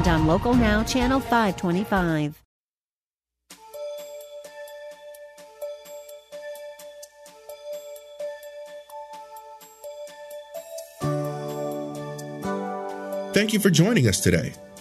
and on Local Now, Channel 525. Thank you for joining us today.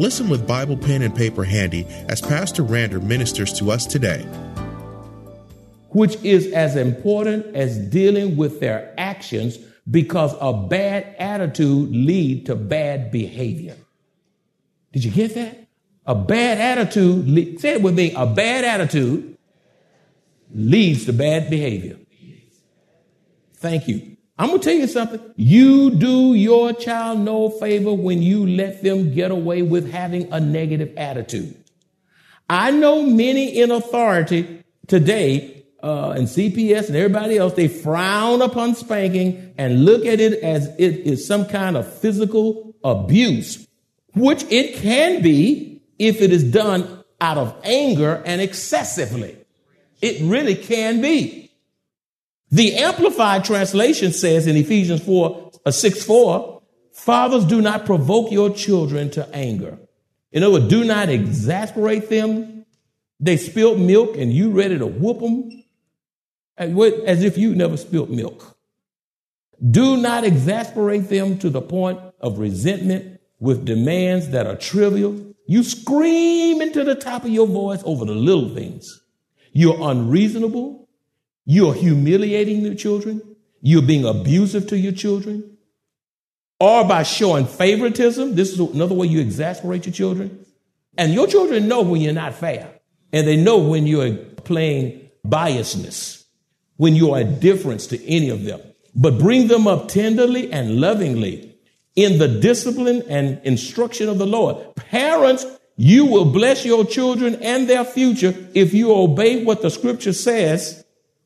Listen with Bible pen and paper handy as Pastor Rander ministers to us today. Which is as important as dealing with their actions because a bad attitude lead to bad behavior. Did you get that? A bad attitude, say it with me, a bad attitude leads to bad behavior. Thank you. I'm going to tell you something. You do your child no favor when you let them get away with having a negative attitude. I know many in authority today, uh, and CPS and everybody else, they frown upon spanking and look at it as it is some kind of physical abuse, which it can be if it is done out of anger and excessively. It really can be. The Amplified Translation says in Ephesians 4, uh, 6 4, fathers do not provoke your children to anger. In other words, do not exasperate them. They spilled milk and you ready to whoop them as if you never spilled milk. Do not exasperate them to the point of resentment with demands that are trivial. You scream into the top of your voice over the little things. You're unreasonable. You're humiliating your children. You're being abusive to your children. Or by showing favoritism. This is another way you exasperate your children. And your children know when you're not fair. And they know when you're playing biasness, when you are a difference to any of them. But bring them up tenderly and lovingly in the discipline and instruction of the Lord. Parents, you will bless your children and their future if you obey what the scripture says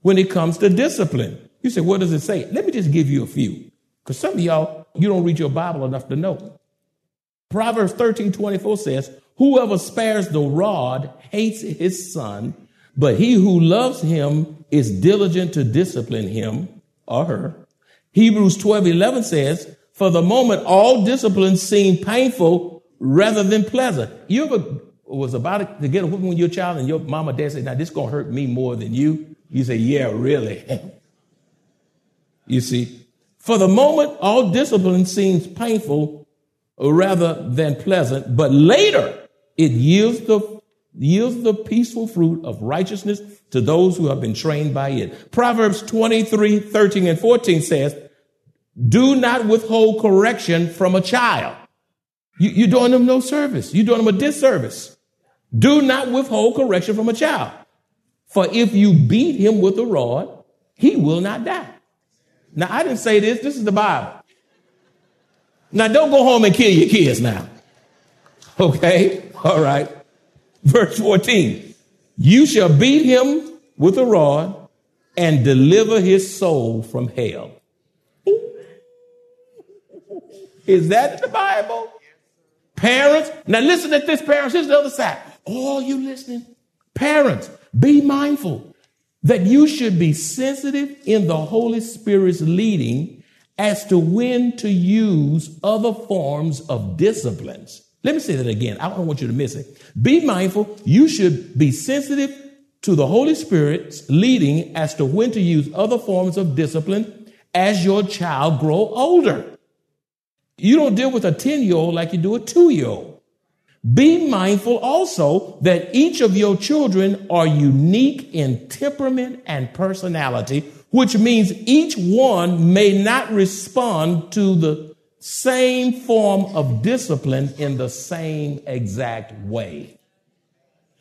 when it comes to discipline. You say, what does it say? Let me just give you a few. Because some of y'all, you don't read your Bible enough to know. Proverbs 13, 24 says, whoever spares the rod hates his son, but he who loves him is diligent to discipline him or her. Hebrews 12, 11 says, for the moment, all discipline seem painful rather than pleasant. You ever was about to get a whooping with your child and your or dad said, now this is going to hurt me more than you? You say, yeah, really. you see, for the moment, all discipline seems painful rather than pleasant, but later it yields the, yields the peaceful fruit of righteousness to those who have been trained by it. Proverbs 23, 13 and 14 says, do not withhold correction from a child. You, you're doing them no service. You're doing them a disservice. Do not withhold correction from a child. For if you beat him with a rod, he will not die. Now, I didn't say this. This is the Bible. Now, don't go home and kill your kids now. Okay? All right. Verse 14. You shall beat him with a rod and deliver his soul from hell. Is that the Bible? Parents, now listen at this, parents. Here's the other side. All you listening? Parents, be mindful that you should be sensitive in the Holy Spirit's leading as to when to use other forms of disciplines. Let me say that again. I don't want you to miss it. Be mindful. You should be sensitive to the Holy Spirit's leading as to when to use other forms of discipline as your child grow older. You don't deal with a 10 year old like you do a two year old. Be mindful also that each of your children are unique in temperament and personality, which means each one may not respond to the same form of discipline in the same exact way.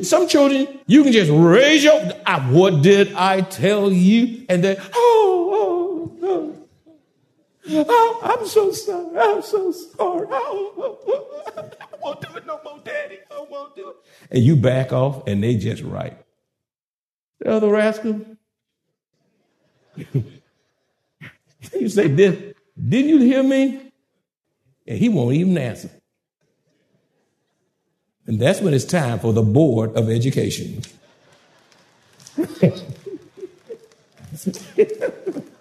Some children, you can just raise your, ah, what did I tell you? And then, oh, oh, oh. Oh, I'm so sorry. I'm so sorry. Oh, I won't do it no more, Daddy. I won't do it. And you back off, and they just right. The other rascal. you say, Did, Didn't you hear me? And he won't even answer. And that's when it's time for the Board of Education.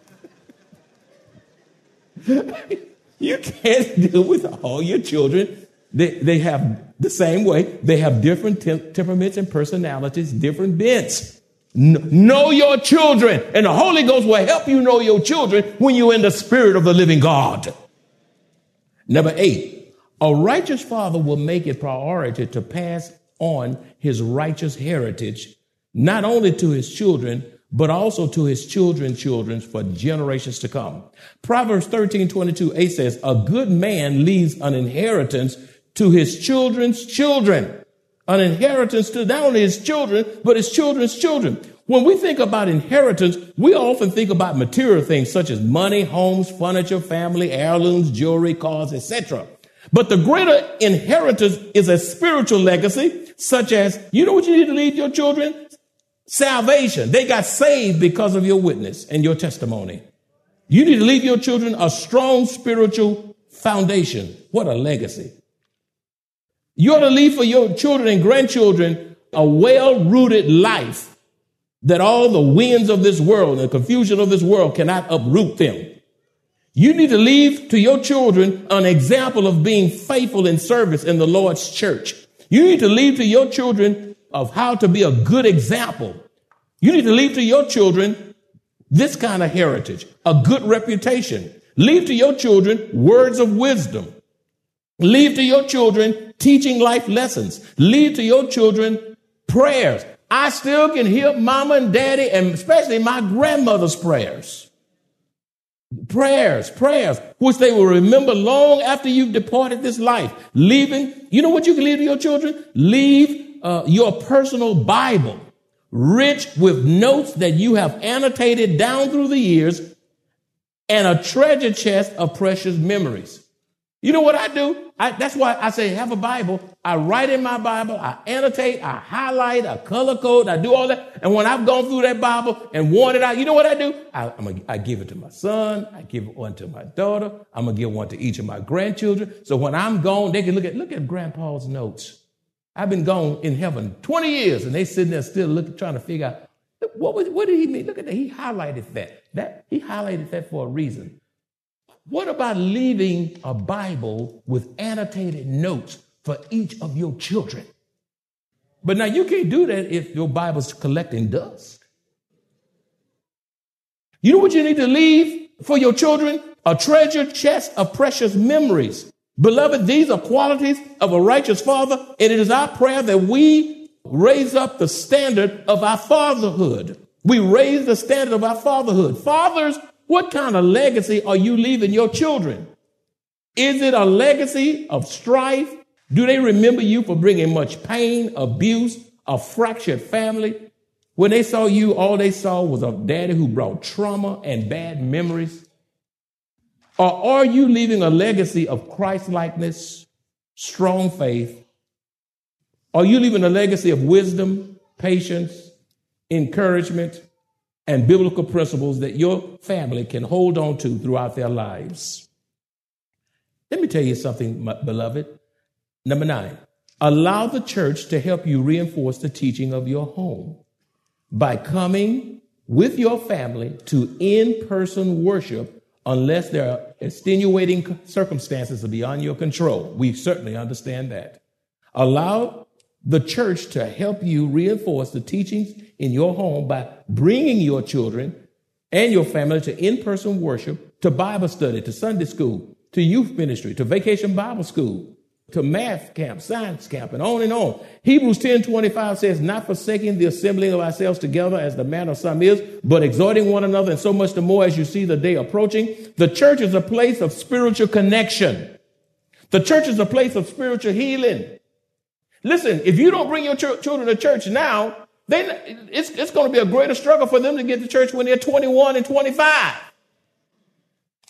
you can't deal with all your children. They, they have the same way. They have different tem- temperaments and personalities, different bents. know your children, and the Holy Ghost will help you know your children when you're in the spirit of the living God. Number eight, a righteous father will make it priority to pass on his righteous heritage, not only to his children, but also to his children's children for generations to come. Proverbs 13, 22, 8 says, a good man leaves an inheritance to his children's children. An inheritance to not only his children, but his children's children. When we think about inheritance, we often think about material things such as money, homes, furniture, family, heirlooms, jewelry, cars, etc. But the greater inheritance is a spiritual legacy, such as, you know what you need to leave your children? Salvation. They got saved because of your witness and your testimony. You need to leave your children a strong spiritual foundation. What a legacy. You ought to leave for your children and grandchildren a well rooted life that all the winds of this world and confusion of this world cannot uproot them. You need to leave to your children an example of being faithful in service in the Lord's church. You need to leave to your children of how to be a good example. You need to leave to your children this kind of heritage, a good reputation. Leave to your children words of wisdom. Leave to your children teaching life lessons. Leave to your children prayers. I still can hear mama and daddy and especially my grandmother's prayers. Prayers, prayers, which they will remember long after you've departed this life. Leaving, you know what you can leave to your children? Leave uh, your personal Bible, rich with notes that you have annotated down through the years, and a treasure chest of precious memories. You know what I do? I, that's why I say have a Bible. I write in my Bible, I annotate, I highlight, I color code, I do all that. And when I've gone through that Bible and worn it out, you know what I do? I, give it to my son, I give one to my daughter, I'm gonna give one to each of my grandchildren. So when I'm gone, they can look at look at Grandpa's notes. I've been gone in heaven 20 years, and they sitting there still looking, trying to figure out what was, what did he mean? Look at that. He highlighted that. That he highlighted that for a reason. What about leaving a Bible with annotated notes for each of your children? But now you can't do that if your Bible's collecting dust. You know what you need to leave for your children? A treasure chest of precious memories Beloved, these are qualities of a righteous father, and it is our prayer that we raise up the standard of our fatherhood. We raise the standard of our fatherhood. Fathers, what kind of legacy are you leaving your children? Is it a legacy of strife? Do they remember you for bringing much pain, abuse, a fractured family? When they saw you, all they saw was a daddy who brought trauma and bad memories. Or are you leaving a legacy of Christ likeness, strong faith? Are you leaving a legacy of wisdom, patience, encouragement, and biblical principles that your family can hold on to throughout their lives? Let me tell you something, beloved. Number nine, allow the church to help you reinforce the teaching of your home by coming with your family to in person worship unless there are extenuating circumstances beyond your control. We certainly understand that. Allow the church to help you reinforce the teachings in your home by bringing your children and your family to in person worship, to Bible study, to Sunday school, to youth ministry, to vacation Bible school, to math camp, science camp, and on and on. Hebrews 10 25 says, Not forsaking the assembling of ourselves together as the manner of some is, but exhorting one another, and so much the more as you see the day approaching. The church is a place of spiritual connection. The church is a place of spiritual healing. Listen, if you don't bring your ch- children to church now, then it's, it's going to be a greater struggle for them to get to church when they're 21 and 25.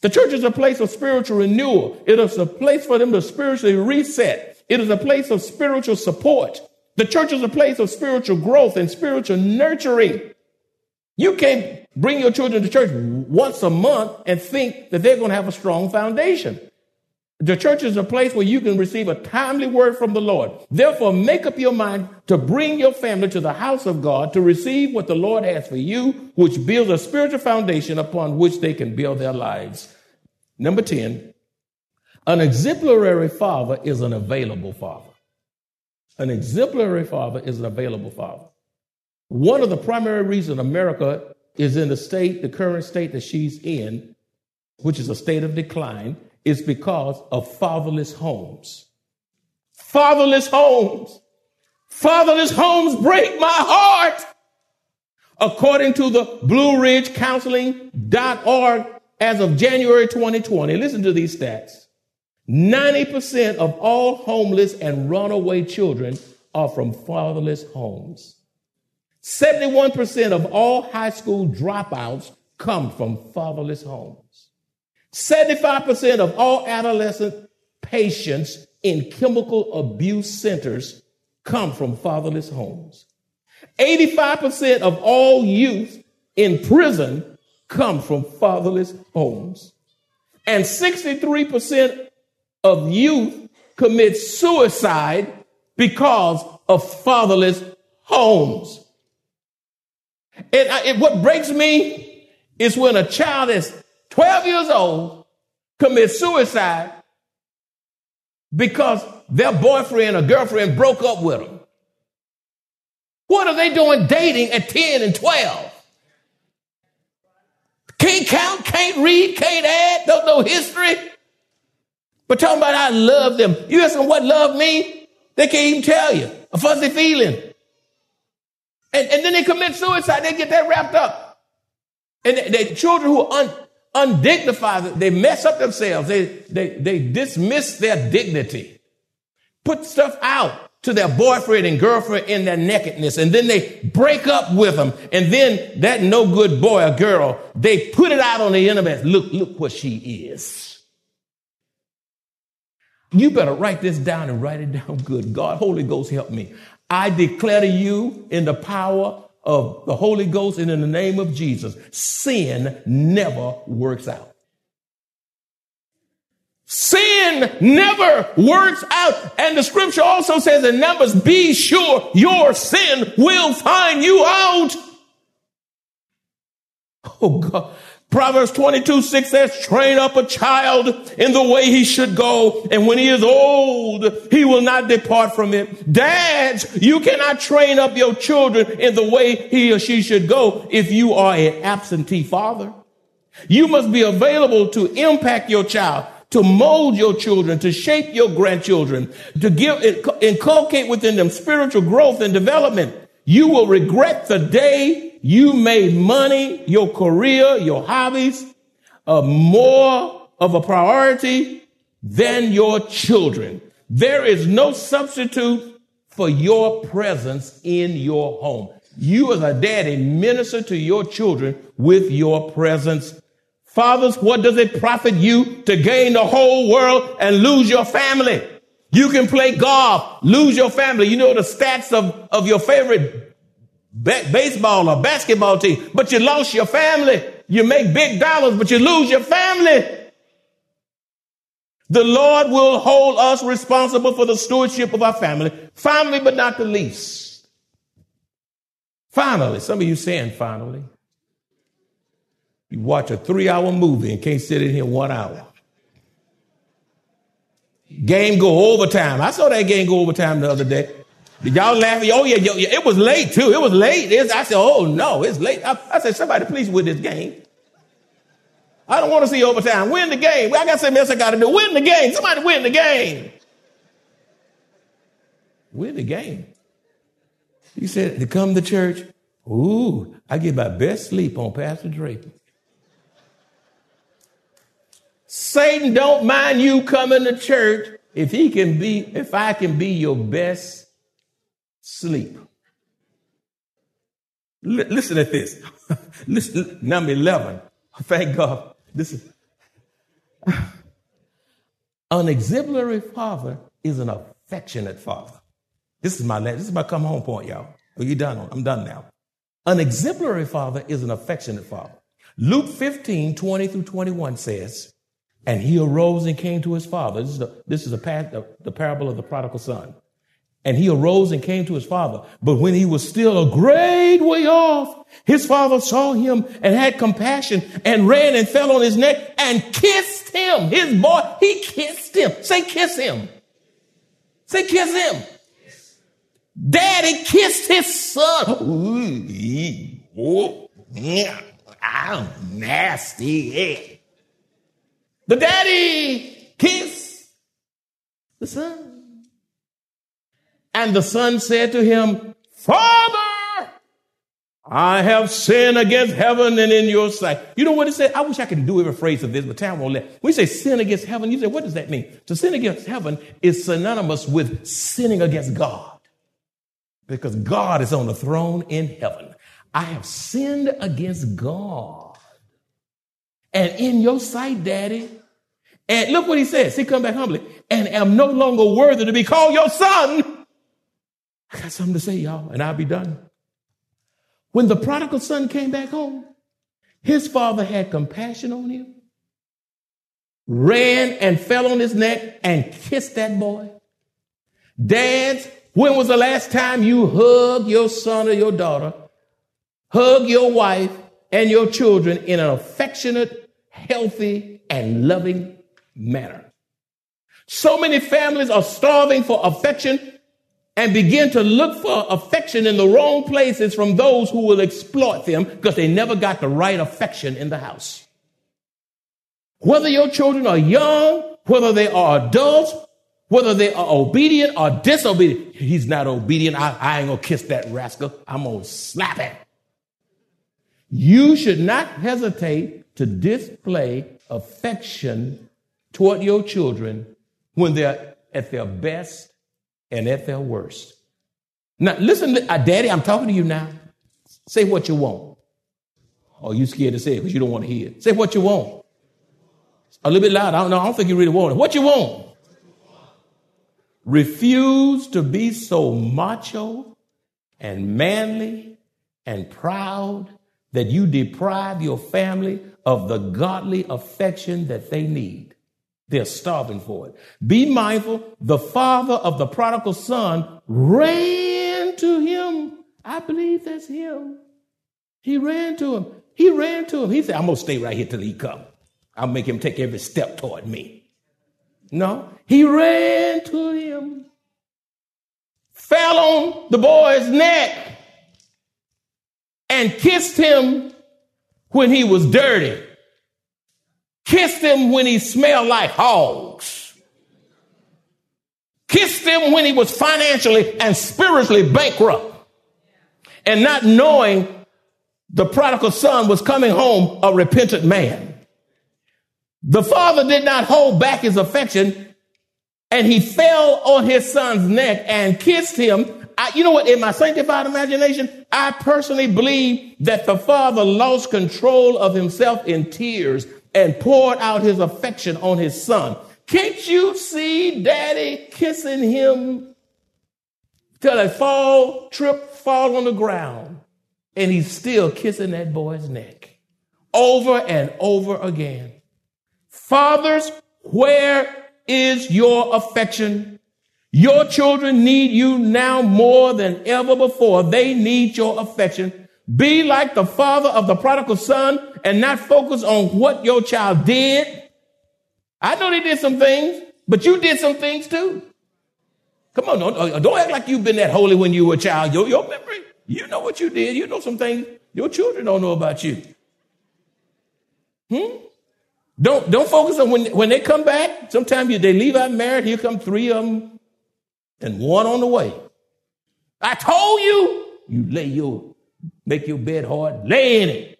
The church is a place of spiritual renewal. It is a place for them to spiritually reset. It is a place of spiritual support. The church is a place of spiritual growth and spiritual nurturing. You can't bring your children to church once a month and think that they're going to have a strong foundation. The church is a place where you can receive a timely word from the Lord. Therefore, make up your mind to bring your family to the house of God to receive what the Lord has for you, which builds a spiritual foundation upon which they can build their lives. Number 10, an exemplary father is an available father. An exemplary father is an available father. One of the primary reasons America is in the state, the current state that she's in, which is a state of decline, is because of fatherless homes. Fatherless homes. Fatherless homes break my heart. According to the Blue Ridge Counseling.org, as of January 2020, listen to these stats 90% of all homeless and runaway children are from fatherless homes. 71% of all high school dropouts come from fatherless homes. 75% of all adolescent patients in chemical abuse centers come from fatherless homes. 85% of all youth in prison come from fatherless homes. And 63% of youth commit suicide because of fatherless homes. And, I, what breaks me is when a child is 12 years old, commit suicide because their boyfriend or girlfriend broke up with them. What are they doing dating at 10 and 12? Can't count, can't read, can't add, don't know history. But talking about I love them. You ask them what love means? They can't even tell you. A fuzzy feeling. And, and then they commit suicide. They get that wrapped up. And the, the children who are un, undignified. They mess up themselves. They, they, they dismiss their dignity. Put stuff out to their boyfriend and girlfriend in their nakedness. And then they break up with them. And then that no good boy or girl, they put it out on the internet. Look, look what she is. You better write this down and write it down good. God, Holy Ghost, help me. I declare to you in the power of the Holy Ghost and in the name of Jesus, sin never works out. Sin never works out. And the scripture also says in Numbers, be sure your sin will find you out. Oh God. Proverbs 22, 6 says, train up a child in the way he should go. And when he is old, he will not depart from it. Dads, you cannot train up your children in the way he or she should go if you are an absentee father. You must be available to impact your child, to mold your children, to shape your grandchildren, to give, inculcate within them spiritual growth and development. You will regret the day you made money, your career, your hobbies, uh, more of a priority than your children. There is no substitute for your presence in your home. You as a daddy minister to your children with your presence. Fathers, what does it profit you to gain the whole world and lose your family? You can play golf, lose your family. You know the stats of, of your favorite baseball or basketball team, but you lost your family. You make big dollars, but you lose your family. The Lord will hold us responsible for the stewardship of our family. Finally, but not the least. Finally, some of you saying finally. You watch a three hour movie and can't sit in here one hour. Game go overtime. I saw that game go overtime the other day. Y'all laughing. Oh yeah, yeah, yeah. it was late too. It was late. It's, I said, oh no, it's late. I, I, said, somebody please win this game. I don't want to see overtime. Win the game. I got something else I got to do. Win the game. Somebody win the game. We're the game. He said, to come to church, ooh, I get my best sleep on Pastor Draper. Satan don't mind you coming to church if he can be, if I can be your best sleep. L- listen at this. listen, number 11. Thank God. This is an exemplary father is an affectionate father. This is my last, this is my come home point, y'all. Are you done? I'm done now. An exemplary father is an affectionate father. Luke 15, 20 through 21 says, and he arose and came to his father. This is, the, this is the, the, the parable of the prodigal son. And he arose and came to his father. But when he was still a great way off, his father saw him and had compassion and ran and fell on his neck and kissed him. His boy, he kissed him. Say kiss him. Say kiss him. Daddy kissed his son. Ooh, I'm nasty. The daddy kissed the son. And the son said to him, Father, I have sinned against heaven and in your sight. You know what it said? I wish I could do every phrase of this, but time won't let. When you say sin against heaven, you say, what does that mean? To sin against heaven is synonymous with sinning against God. Because God is on the throne in heaven. I have sinned against God. And in your sight, daddy, and look what he says. He come back humbly and am no longer worthy to be called your son. I got something to say, y'all, and I'll be done. When the prodigal son came back home, his father had compassion on him, ran and fell on his neck and kissed that boy. Dads, when was the last time you hugged your son or your daughter, hug your wife and your children in an affectionate, healthy, and loving manner? So many families are starving for affection and begin to look for affection in the wrong places from those who will exploit them because they never got the right affection in the house. Whether your children are young, whether they are adults, whether they are obedient or disobedient, he's not obedient. I, I ain't gonna kiss that rascal. I'm gonna slap him. You should not hesitate to display affection toward your children when they're at their best and at their worst. Now, listen, uh, Daddy, I'm talking to you now. Say what you want. Oh, you scared to say it because you don't want to hear it. Say what you want. A little bit loud. I don't know. I don't think you really want it. What you want? Refuse to be so macho and manly and proud that you deprive your family of the godly affection that they need. They're starving for it. Be mindful. The father of the prodigal son ran to him. I believe that's him. He ran to him. He ran to him. He said, I'm going to stay right here till he come. I'll make him take every step toward me. No, he ran to him, fell on the boy's neck, and kissed him when he was dirty kissed him when he smelled like hogs, kissed him when he was financially and spiritually bankrupt, and not knowing the prodigal son was coming home a repentant man. The father did not hold back his affection and he fell on his son's neck and kissed him. I, you know what? In my sanctified imagination, I personally believe that the father lost control of himself in tears and poured out his affection on his son. Can't you see daddy kissing him till they fall, trip, fall on the ground? And he's still kissing that boy's neck over and over again. Fathers, where is your affection? Your children need you now more than ever before. They need your affection. Be like the father of the prodigal son and not focus on what your child did. I know they did some things, but you did some things too. Come on, don't, don't act like you've been that holy when you were a child. Your, your memory, you know what you did. You know some things your children don't know about you. Hmm? Don't, don't focus on when, when they come back. Sometimes they leave out married. Here come three of them and one on the way. I told you, you lay your, make your bed hard, lay in it.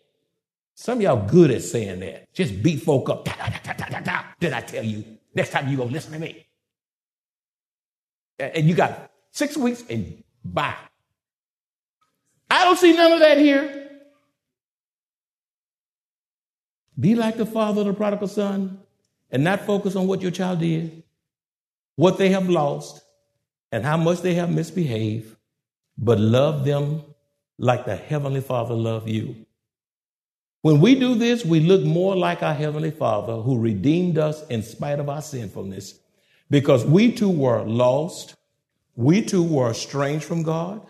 Some of y'all good at saying that. Just beat folk up. Da, da, da, Did I tell you? Next time you go listen to me. And you got six weeks and bye. I don't see none of that here. Be like the father of the prodigal son and not focus on what your child did, what they have lost, and how much they have misbehaved, but love them like the Heavenly Father loved you. When we do this, we look more like our Heavenly Father who redeemed us in spite of our sinfulness because we too were lost. We too were estranged from God.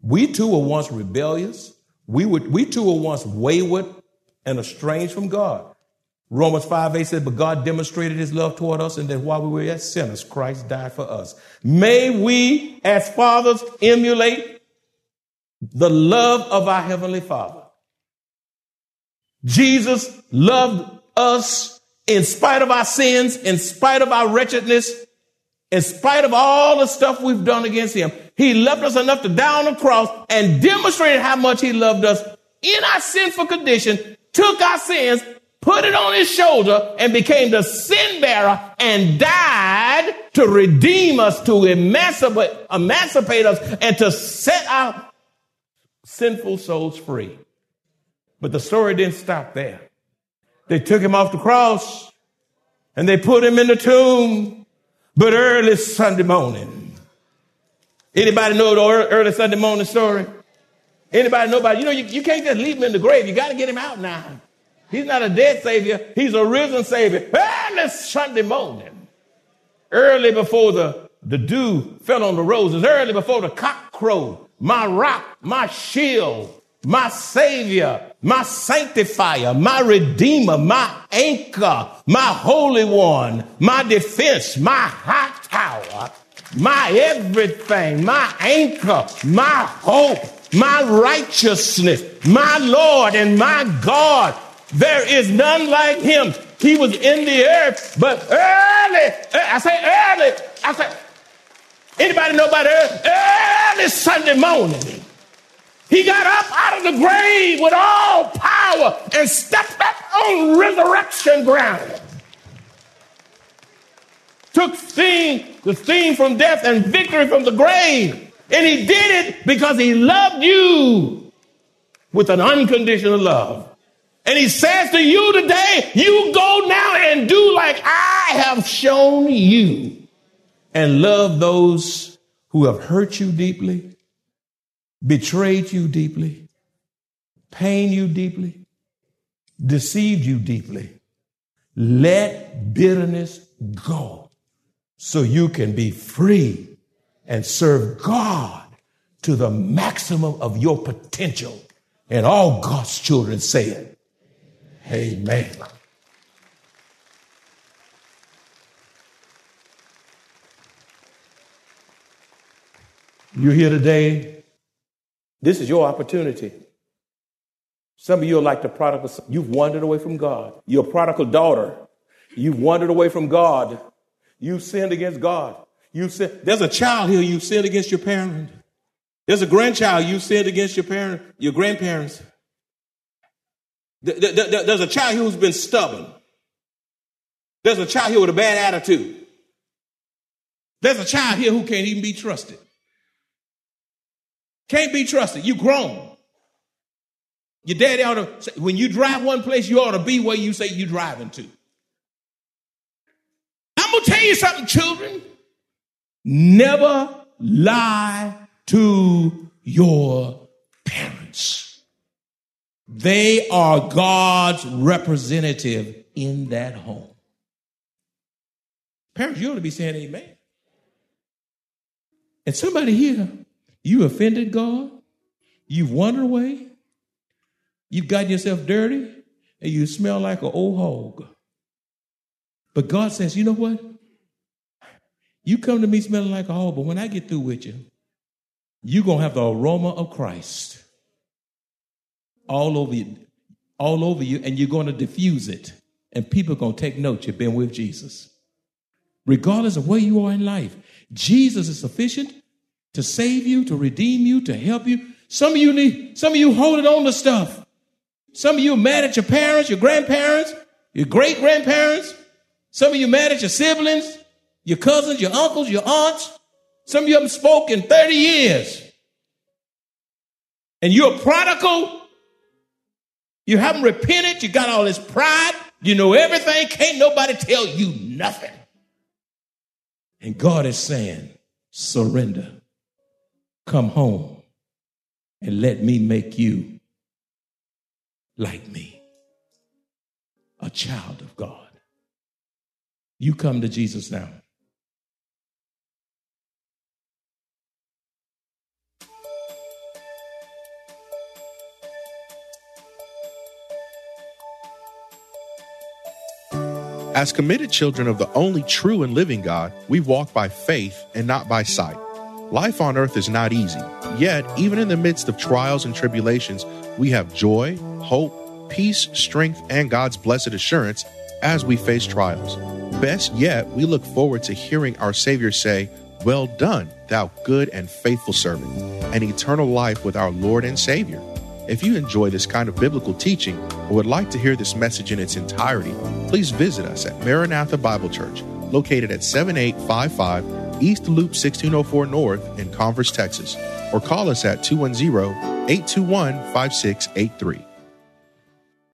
We too were once rebellious. We, would, we too were once wayward and estranged from God. Romans 5 8 said, But God demonstrated his love toward us, and that while we were yet sinners, Christ died for us. May we, as fathers, emulate the love of our Heavenly Father. Jesus loved us in spite of our sins, in spite of our wretchedness, in spite of all the stuff we've done against him. He loved us enough to die on the cross and demonstrated how much he loved us in our sinful condition, took our sins, put it on his shoulder, and became the sin bearer and died to redeem us, to emancipate, emancipate us, and to set our sinful souls free. But the story didn't stop there. They took him off the cross and they put him in the tomb. But early Sunday morning, anybody know the early Sunday morning story? Anybody know about? You know, you, you can't just leave him in the grave. You got to get him out now. He's not a dead savior. He's a risen savior. Early Sunday morning, early before the, the dew fell on the roses, early before the cock crowed, my rock, my shield, my savior, my sanctifier, my redeemer, my anchor, my holy one, my defense, my high tower, my everything, my anchor, my hope, my righteousness, my Lord and my God. There is none like him. He was in the earth, but early, uh, I say early, I say, anybody know about early? Early Sunday morning. He got up out of the grave with all power and stepped back on resurrection ground. Took the sting from death and victory from the grave. And he did it because he loved you with an unconditional love. And he says to you today, you go now and do like I have shown you and love those who have hurt you deeply, betrayed you deeply, pained you deeply, deceived you deeply. Let bitterness go so you can be free and serve God to the maximum of your potential. And all God's children say it. Amen. You're here today this is your opportunity. Some of you are like the prodigal son. You've wandered away from God. You're a prodigal daughter. You've wandered away from God. You've sinned against God. You've sinned. There's a child here. You've sinned against your parent. There's a grandchild. You've sinned against your parent, your grandparents. There's a child here who's been stubborn. There's a child here with a bad attitude. There's a child here who can't even be trusted. Can't be trusted. You grown. Your daddy ought to say, when you drive one place, you ought to be where you say you're driving to. I'm gonna tell you something, children. Never lie to your parents. They are God's representative in that home. Parents, you ought to be saying amen. And somebody here you offended God. You've wandered away. You've gotten yourself dirty and you smell like an old hog. But God says, you know what? You come to me smelling like a hog, but when I get through with you, you're going to have the aroma of Christ all over you, all over you, and you're going to diffuse it. And people are going to take note you've been with Jesus. Regardless of where you are in life, Jesus is sufficient to save you, to redeem you, to help you. Some of you need, some of you holding on to stuff. Some of you mad at your parents, your grandparents, your great grandparents. Some of you mad at your siblings, your cousins, your uncles, your aunts. Some of you haven't spoken 30 years. And you're a prodigal. You haven't repented. You got all this pride. You know everything. Can't nobody tell you nothing. And God is saying, surrender. Come home and let me make you like me, a child of God. You come to Jesus now. As committed children of the only true and living God, we walk by faith and not by sight. Life on earth is not easy, yet, even in the midst of trials and tribulations, we have joy, hope, peace, strength, and God's blessed assurance as we face trials. Best yet, we look forward to hearing our Savior say, Well done, thou good and faithful servant, and eternal life with our Lord and Savior. If you enjoy this kind of biblical teaching or would like to hear this message in its entirety, please visit us at Maranatha Bible Church, located at 7855 East Loop 1604 North in Converse, Texas, or call us at 210 821 5683.